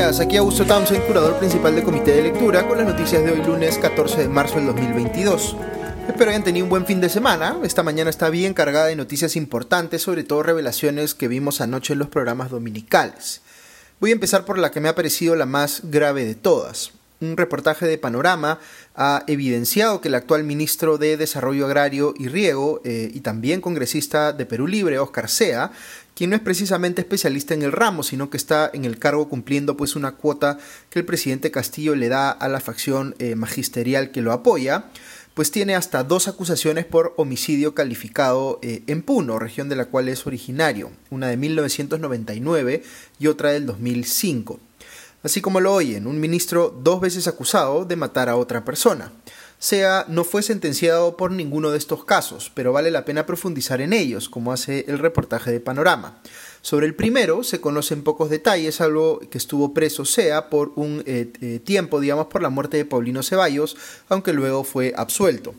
días, aquí Augusto Townsend, curador principal del Comité de Lectura, con las noticias de hoy lunes 14 de marzo del 2022. Espero hayan tenido un buen fin de semana. Esta mañana está bien cargada de noticias importantes, sobre todo revelaciones que vimos anoche en los programas dominicales. Voy a empezar por la que me ha parecido la más grave de todas. Un reportaje de Panorama ha evidenciado que el actual ministro de Desarrollo Agrario y Riego eh, y también congresista de Perú Libre, Oscar Sea, quien no es precisamente especialista en el ramo, sino que está en el cargo cumpliendo pues una cuota que el presidente Castillo le da a la facción eh, magisterial que lo apoya, pues tiene hasta dos acusaciones por homicidio calificado eh, en Puno, región de la cual es originario, una de 1999 y otra del 2005. Así como lo oyen, un ministro dos veces acusado de matar a otra persona. Sea no fue sentenciado por ninguno de estos casos, pero vale la pena profundizar en ellos, como hace el reportaje de Panorama. Sobre el primero se conocen pocos detalles, algo que estuvo preso Sea por un eh, eh, tiempo, digamos, por la muerte de Paulino Ceballos, aunque luego fue absuelto.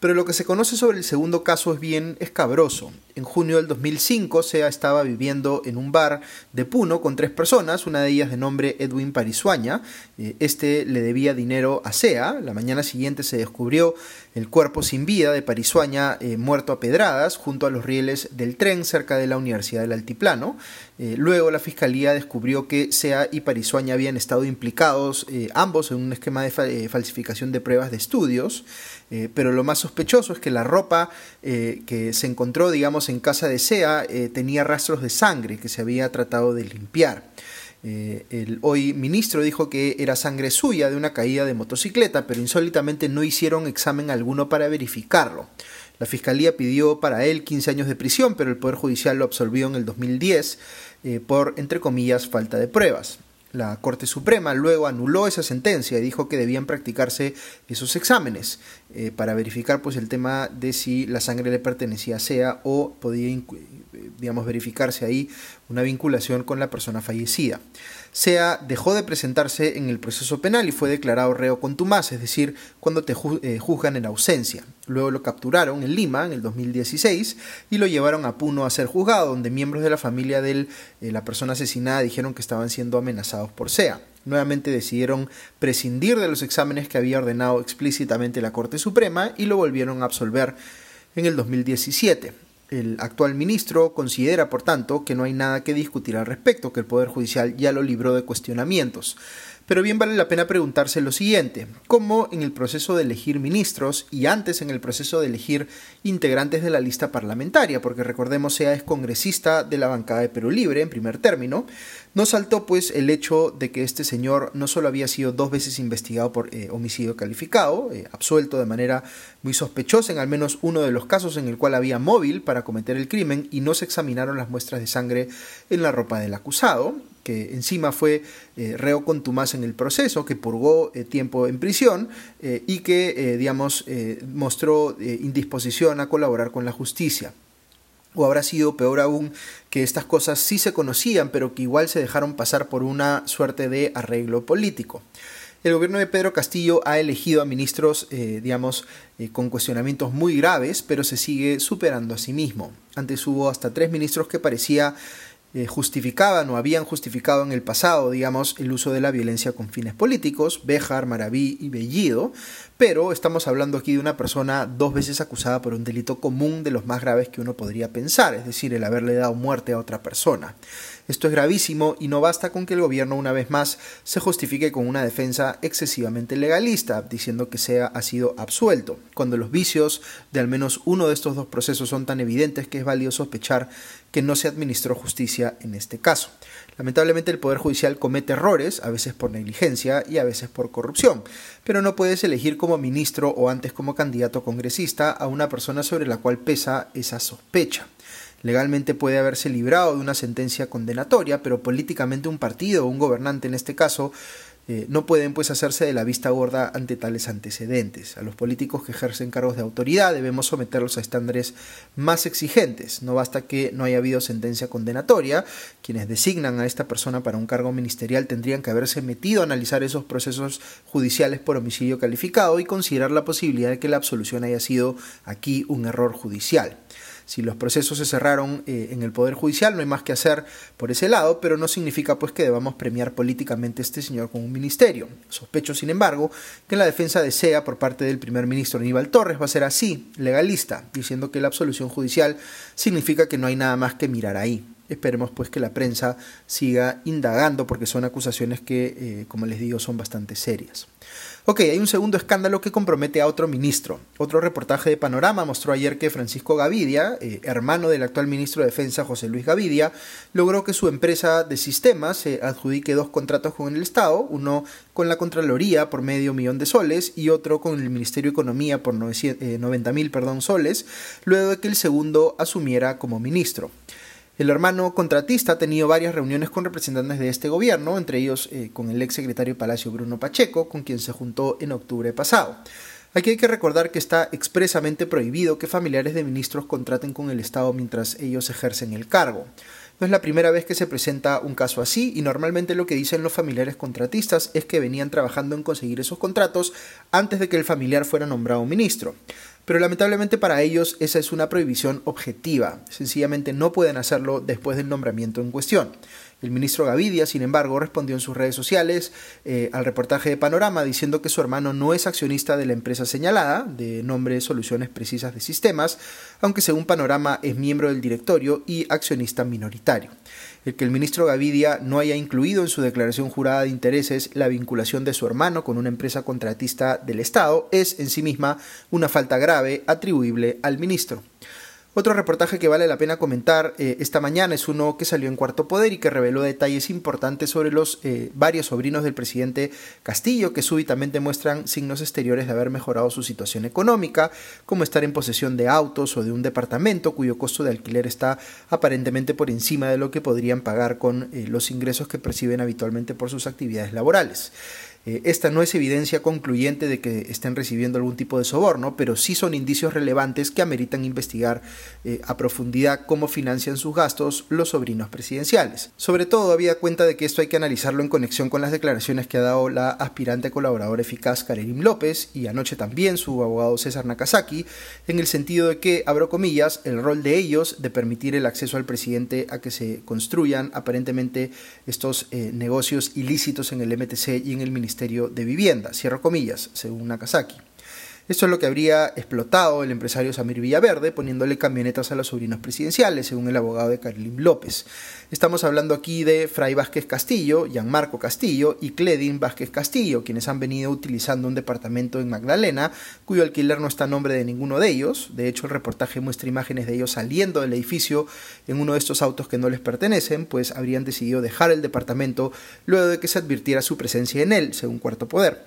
Pero lo que se conoce sobre el segundo caso es bien escabroso. En junio del 2005, Sea estaba viviendo en un bar de Puno con tres personas, una de ellas de nombre Edwin Parisuaña. Eh, este le debía dinero a Sea. La mañana siguiente se descubrió el cuerpo sin vida de Parisuaña eh, muerto a pedradas junto a los rieles del tren cerca de la Universidad del Altiplano. Eh, luego la fiscalía descubrió que Sea y Parisuaña habían estado implicados ambos en un esquema de falsificación de pruebas de estudios. pero lo más sospechoso es que la ropa que se encontró, digamos, en casa de Sea eh, tenía rastros de sangre que se había tratado de limpiar. Eh, el hoy ministro dijo que era sangre suya de una caída de motocicleta, pero insólitamente no hicieron examen alguno para verificarlo. La fiscalía pidió para él 15 años de prisión, pero el Poder Judicial lo absolvió en el 2010 eh, por, entre comillas, falta de pruebas. La Corte Suprema luego anuló esa sentencia y dijo que debían practicarse esos exámenes eh, para verificar pues el tema de si la sangre le pertenecía a SEA o podía digamos verificarse ahí una vinculación con la persona fallecida. SEA dejó de presentarse en el proceso penal y fue declarado reo contumaz, es decir, cuando te eh, juzgan en ausencia. Luego lo capturaron en Lima en el 2016 y lo llevaron a Puno a ser juzgado, donde miembros de la familia de eh, la persona asesinada dijeron que estaban siendo amenazados por SEA. Nuevamente decidieron prescindir de los exámenes que había ordenado explícitamente la Corte Suprema y lo volvieron a absolver en el 2017. El actual ministro considera, por tanto, que no hay nada que discutir al respecto, que el Poder Judicial ya lo libró de cuestionamientos. Pero bien vale la pena preguntarse lo siguiente, ¿cómo en el proceso de elegir ministros y antes en el proceso de elegir integrantes de la lista parlamentaria, porque recordemos sea es congresista de la bancada de Perú Libre en primer término, no saltó pues el hecho de que este señor no solo había sido dos veces investigado por eh, homicidio calificado, eh, absuelto de manera muy sospechosa en al menos uno de los casos en el cual había móvil para cometer el crimen y no se examinaron las muestras de sangre en la ropa del acusado, que encima fue eh, reo contumaz en el proceso, que purgó eh, tiempo en prisión eh, y que, digamos, mostró indisposición a colaborar con la justicia. O habrá sido peor aún que estas cosas sí se conocían, pero que igual se dejaron pasar por una suerte de arreglo político. El gobierno de Pedro Castillo ha elegido a ministros, digamos, con cuestionamientos muy graves, pero se sigue superando a sí mismo. Antes hubo hasta tres ministros que parecía eh, justificaban o habían justificado en el pasado, digamos, el uso de la violencia con fines políticos, Béjar, Maraví y Bellido, pero estamos hablando aquí de una persona dos veces acusada por un delito común de los más graves que uno podría pensar, es decir, el haberle dado muerte a otra persona. Esto es gravísimo y no basta con que el gobierno una vez más se justifique con una defensa excesivamente legalista, diciendo que sea ha sido absuelto, cuando los vicios de al menos uno de estos dos procesos son tan evidentes que es válido sospechar que no se administró justicia en este caso. Lamentablemente el Poder Judicial comete errores, a veces por negligencia y a veces por corrupción, pero no puedes elegir como ministro o antes como candidato congresista a una persona sobre la cual pesa esa sospecha. Legalmente puede haberse librado de una sentencia condenatoria, pero políticamente un partido o un gobernante en este caso eh, no pueden pues hacerse de la vista gorda ante tales antecedentes. A los políticos que ejercen cargos de autoridad debemos someterlos a estándares más exigentes. No basta que no haya habido sentencia condenatoria, quienes designan a esta persona para un cargo ministerial tendrían que haberse metido a analizar esos procesos judiciales por homicidio calificado y considerar la posibilidad de que la absolución haya sido aquí un error judicial. Si los procesos se cerraron eh, en el Poder Judicial, no hay más que hacer por ese lado, pero no significa pues que debamos premiar políticamente a este señor con un ministerio. Sospecho, sin embargo, que la defensa desea por parte del primer ministro Aníbal Torres va a ser así, legalista, diciendo que la absolución judicial significa que no hay nada más que mirar ahí. Esperemos pues que la prensa siga indagando porque son acusaciones que, eh, como les digo, son bastante serias. Ok, hay un segundo escándalo que compromete a otro ministro. Otro reportaje de Panorama mostró ayer que Francisco Gavidia, eh, hermano del actual ministro de Defensa José Luis Gavidia, logró que su empresa de sistemas se adjudique dos contratos con el Estado, uno con la Contraloría por medio millón de soles y otro con el Ministerio de Economía por 90 eh, mil soles, luego de que el segundo asumiera como ministro. El hermano contratista ha tenido varias reuniones con representantes de este gobierno, entre ellos eh, con el ex secretario de Palacio Bruno Pacheco, con quien se juntó en octubre pasado. Aquí hay que recordar que está expresamente prohibido que familiares de ministros contraten con el Estado mientras ellos ejercen el cargo. No es la primera vez que se presenta un caso así y normalmente lo que dicen los familiares contratistas es que venían trabajando en conseguir esos contratos antes de que el familiar fuera nombrado ministro pero lamentablemente para ellos esa es una prohibición objetiva, sencillamente no pueden hacerlo después del nombramiento en cuestión. El ministro Gavidia, sin embargo, respondió en sus redes sociales eh, al reportaje de Panorama diciendo que su hermano no es accionista de la empresa señalada, de nombre Soluciones Precisas de Sistemas, aunque según Panorama es miembro del directorio y accionista minoritario el que el ministro Gavidia no haya incluido en su declaración jurada de intereses la vinculación de su hermano con una empresa contratista del Estado es en sí misma una falta grave atribuible al ministro. Otro reportaje que vale la pena comentar eh, esta mañana es uno que salió en Cuarto Poder y que reveló detalles importantes sobre los eh, varios sobrinos del presidente Castillo que súbitamente muestran signos exteriores de haber mejorado su situación económica, como estar en posesión de autos o de un departamento cuyo costo de alquiler está aparentemente por encima de lo que podrían pagar con eh, los ingresos que perciben habitualmente por sus actividades laborales. Eh, esta no es evidencia concluyente de que estén recibiendo algún tipo de soborno, pero sí son indicios relevantes que ameritan investigar eh, a profundidad cómo financian sus gastos los sobrinos presidenciales. Sobre todo, había cuenta de que esto hay que analizarlo en conexión con las declaraciones que ha dado la aspirante colaboradora eficaz Karelim López y anoche también su abogado César Nakazaki, en el sentido de que, abro comillas, el rol de ellos de permitir el acceso al presidente a que se construyan aparentemente estos eh, negocios ilícitos en el MTC y en el Ministerio de Vivienda, cierro comillas, según Nakazaki. Esto es lo que habría explotado el empresario Samir Villaverde poniéndole camionetas a los sobrinos presidenciales, según el abogado de Carlin López. Estamos hablando aquí de Fray Vázquez Castillo, Gianmarco Castillo y Cledin Vázquez Castillo, quienes han venido utilizando un departamento en Magdalena, cuyo alquiler no está a nombre de ninguno de ellos. De hecho, el reportaje muestra imágenes de ellos saliendo del edificio en uno de estos autos que no les pertenecen, pues habrían decidido dejar el departamento luego de que se advirtiera su presencia en él, según Cuarto Poder.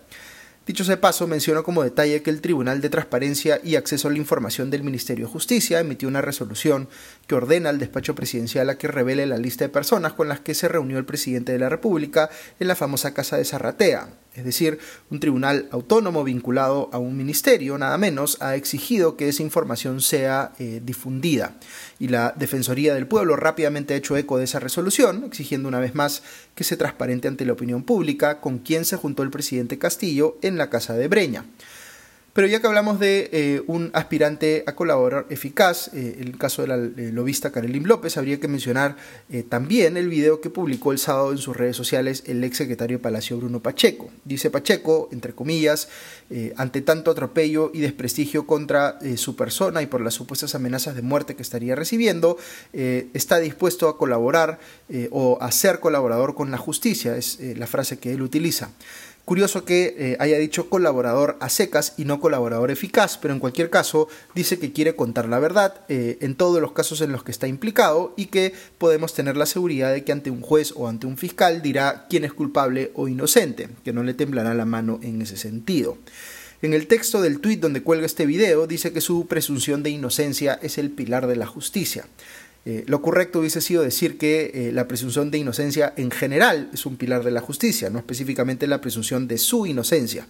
Dicho sea paso, menciono como detalle que el Tribunal de Transparencia y Acceso a la Información del Ministerio de Justicia emitió una resolución que ordena al despacho presidencial a que revele la lista de personas con las que se reunió el presidente de la República en la famosa Casa de Zarratea, es decir, un tribunal autónomo vinculado a un ministerio, nada menos, ha exigido que esa información sea eh, difundida. Y la Defensoría del Pueblo rápidamente ha hecho eco de esa resolución, exigiendo una vez más que se transparente ante la opinión pública con quién se juntó el presidente Castillo en la Casa de Breña. Pero ya que hablamos de eh, un aspirante a colaborar eficaz, eh, el caso de la eh, lobista Karelin López, habría que mencionar también el video que publicó el sábado en sus redes sociales el ex secretario de Palacio Bruno Pacheco. Dice Pacheco, entre comillas, ante tanto atropello y desprestigio contra su persona y por las supuestas amenazas de muerte que estaría recibiendo, está dispuesto a colaborar o a ser colaborador con la justicia, es la frase que él utiliza. Curioso que eh, haya dicho colaborador a secas y no colaborador eficaz, pero en cualquier caso dice que quiere contar la verdad eh, en todos los casos en los que está implicado y que podemos tener la seguridad de que ante un juez o ante un fiscal dirá quién es culpable o inocente, que no le temblará la mano en ese sentido. En el texto del tuit donde cuelga este video dice que su presunción de inocencia es el pilar de la justicia. Eh, lo correcto hubiese sido decir que eh, la presunción de inocencia en general es un pilar de la justicia, no específicamente la presunción de su inocencia.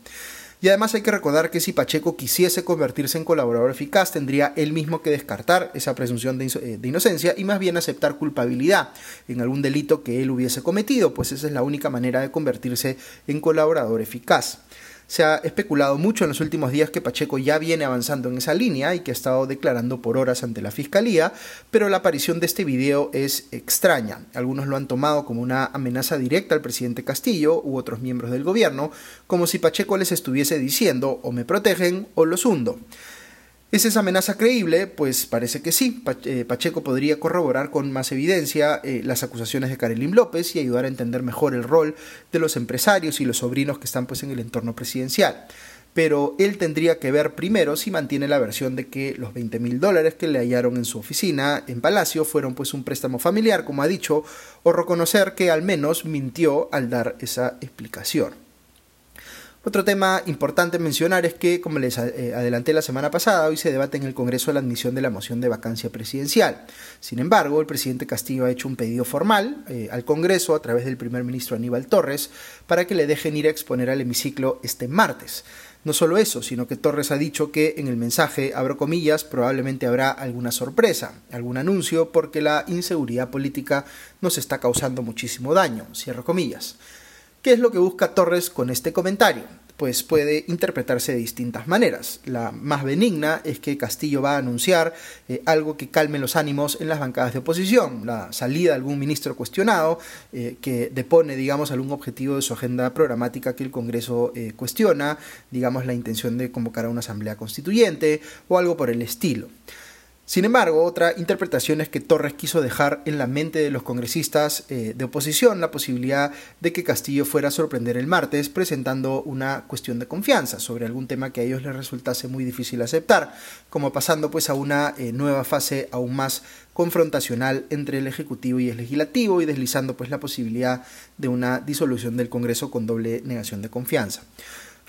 Y además hay que recordar que si Pacheco quisiese convertirse en colaborador eficaz, tendría él mismo que descartar esa presunción de, eh, de, inocencia y más bien aceptar culpabilidad en algún delito que él hubiese cometido, pues esa es la única manera de convertirse en colaborador eficaz. Se ha especulado mucho en los últimos días que Pacheco ya viene avanzando en esa línea y que ha estado declarando por horas ante la Fiscalía, pero la aparición de este video es extraña. Algunos lo han tomado como una amenaza directa al presidente Castillo u otros miembros del gobierno, como si Pacheco les estuviese diciendo o me protegen o los hundo. ¿Es esa amenaza creíble? Pues parece que sí. Eh, Pacheco podría corroborar con más evidencia eh, las acusaciones de Karelim López y ayudar a entender mejor el rol de los empresarios y los sobrinos que están pues en el entorno presidencial. Pero él tendría que ver primero si mantiene la versión de que los 20 mil dólares que le hallaron en su oficina en Palacio fueron pues un préstamo familiar, como ha dicho, o reconocer que al menos mintió al dar esa explicación. Otro tema importante mencionar es que, como les eh, adelanté la semana pasada, hoy se debate en el Congreso la admisión de la moción de vacancia presidencial. Sin embargo, el presidente Castillo ha hecho un pedido formal eh, al Congreso a través del primer ministro Aníbal Torres para que le dejen ir a exponer al hemiciclo este martes. No solo eso, sino que Torres ha dicho que en el mensaje, abro comillas, probablemente habrá alguna sorpresa, algún anuncio, porque la inseguridad política nos está causando muchísimo daño, cierro comillas. ¿Qué es lo que busca Torres con este comentario? Pues puede interpretarse de distintas maneras. La más benigna es que Castillo va a anunciar eh, algo que calme los ánimos en las bancadas de oposición, la salida de algún ministro cuestionado eh, que depone, digamos, algún objetivo de su agenda programática que el Congreso eh, cuestiona, digamos, la intención de convocar a una asamblea constituyente o algo por el estilo. Sin embargo, otra interpretación es que Torres quiso dejar en la mente de los congresistas eh, de oposición la posibilidad de que Castillo fuera a sorprender el martes presentando una cuestión de confianza sobre algún tema que a ellos les resultase muy difícil aceptar, como pasando pues a una eh, nueva fase aún más confrontacional entre el Ejecutivo y el Legislativo y deslizando pues la posibilidad de una disolución del Congreso con doble negación de confianza.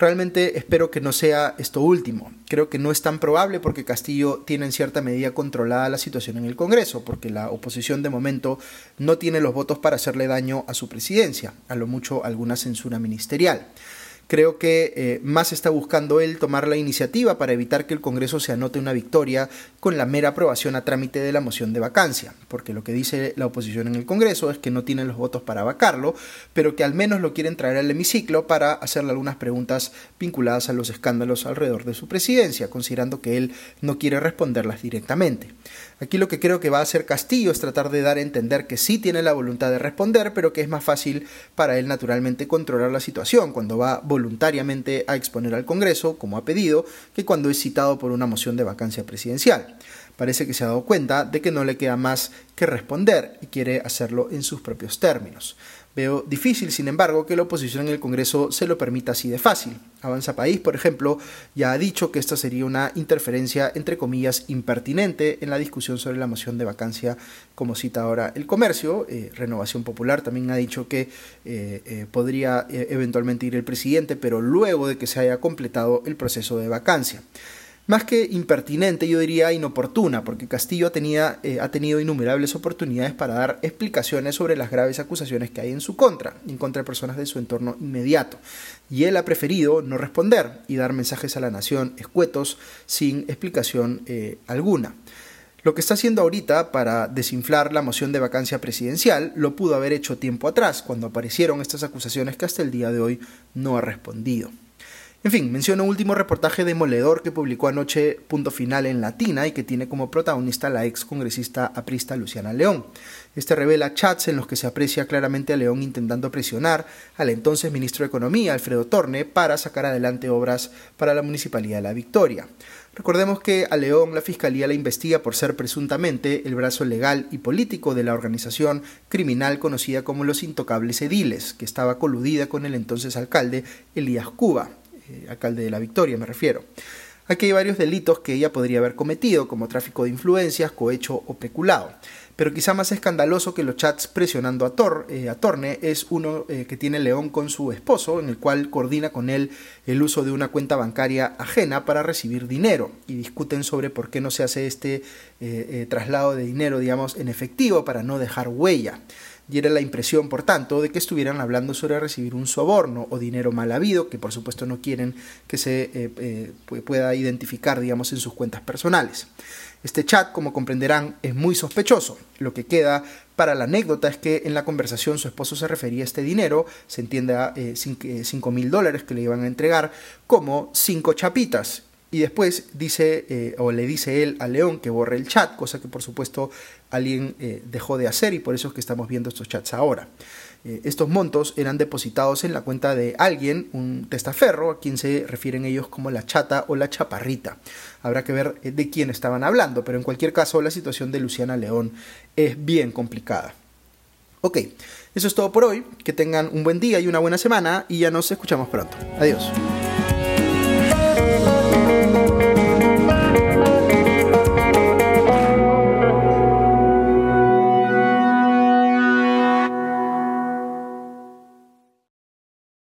Realmente espero que no sea esto último. Creo que no es tan probable porque Castillo tiene en cierta medida controlada la situación en el Congreso, porque la oposición de momento no tiene los votos para hacerle daño a su presidencia, a lo mucho alguna censura ministerial. Creo que eh, más está buscando él tomar la iniciativa para evitar que el Congreso se anote una victoria con la mera aprobación a trámite de la moción de vacancia, porque lo que dice la oposición en el Congreso es que no tienen los votos para vacarlo, pero que al menos lo quieren traer al hemiciclo para hacerle algunas preguntas vinculadas a los escándalos alrededor de su presidencia, considerando que él no quiere responderlas directamente. Aquí lo que creo que va a hacer Castillo es tratar de dar a entender que sí tiene la voluntad de responder, pero que es más fácil para él naturalmente controlar la situación cuando va voluntariamente a exponer al Congreso, como ha pedido, que cuando es citado por una moción de vacancia presidencial. Parece que se ha dado cuenta de que no le queda más que responder y quiere hacerlo en sus propios términos. Veo difícil, sin embargo, que la oposición en el Congreso se lo permita así de fácil. Avanza País, por ejemplo, ya ha dicho que esta sería una interferencia, entre comillas, impertinente en la discusión sobre la moción de vacancia, como cita ahora el comercio. Eh, Renovación Popular también ha dicho que eh, eh, podría eventualmente ir el presidente, pero luego de que se haya completado el proceso de vacancia más que impertinente, yo diría inoportuna, porque Castillo eh, ha tenido innumerables oportunidades para dar explicaciones sobre las graves acusaciones que hay en su contra, en contra de personas de su entorno inmediato. Y él ha preferido no responder y dar mensajes a la nación escuetos sin explicación eh, alguna. Lo que está haciendo ahorita para desinflar la moción de vacancia presidencial lo pudo haber hecho tiempo atrás, cuando aparecieron estas acusaciones que hasta el día de hoy no ha respondido. En fin, menciono un último reportaje demoledor que publicó anoche Punto Final en Latina y que tiene como protagonista la ex congresista aprista Luciana León. Este revela chats en los que se aprecia claramente a León intentando presionar al entonces ministro de Economía, Alfredo Torne, para sacar adelante obras para la Municipalidad de La Victoria. Recordemos que a León la Fiscalía la investiga por ser presuntamente el brazo legal y político de la organización criminal conocida como los Intocables Ediles, que estaba coludida con el entonces alcalde Elías Cuba. Eh, alcalde de La Victoria me refiero. Aquí hay varios delitos que ella podría haber cometido, como tráfico de influencias, cohecho o peculado. Pero quizá más escandaloso que los chats presionando a, Tor, eh, a Torne es uno eh, que tiene León con su esposo, en el cual coordina con él el uso de una cuenta bancaria ajena para recibir dinero y discuten sobre por qué no se hace este traslado de dinero, digamos, en efectivo para no dejar huella. Diera la impresión, por tanto, de que estuvieran hablando sobre recibir un soborno o dinero mal habido, que por supuesto no quieren que se eh, eh, pueda identificar, digamos, en sus cuentas personales. Este chat, como comprenderán, es muy sospechoso. Lo que queda para la anécdota es que en la conversación su esposo se refería a este dinero, se entiende a 5 mil dólares que le iban a entregar, como 5 chapitas y después dice, eh, o le dice él a León que borre el chat, cosa que por supuesto alguien eh, dejó de hacer y por eso es que estamos viendo estos chats ahora. Eh, estos montos eran depositados en la cuenta de alguien, un testaferro, a quien se refieren ellos como la chata o la chaparrita. Habrá que ver de quién estaban hablando, pero en cualquier caso la situación de Luciana León es bien complicada. Ok, eso es todo por hoy. Que tengan un buen día y una buena semana y ya nos escuchamos pronto. Adiós.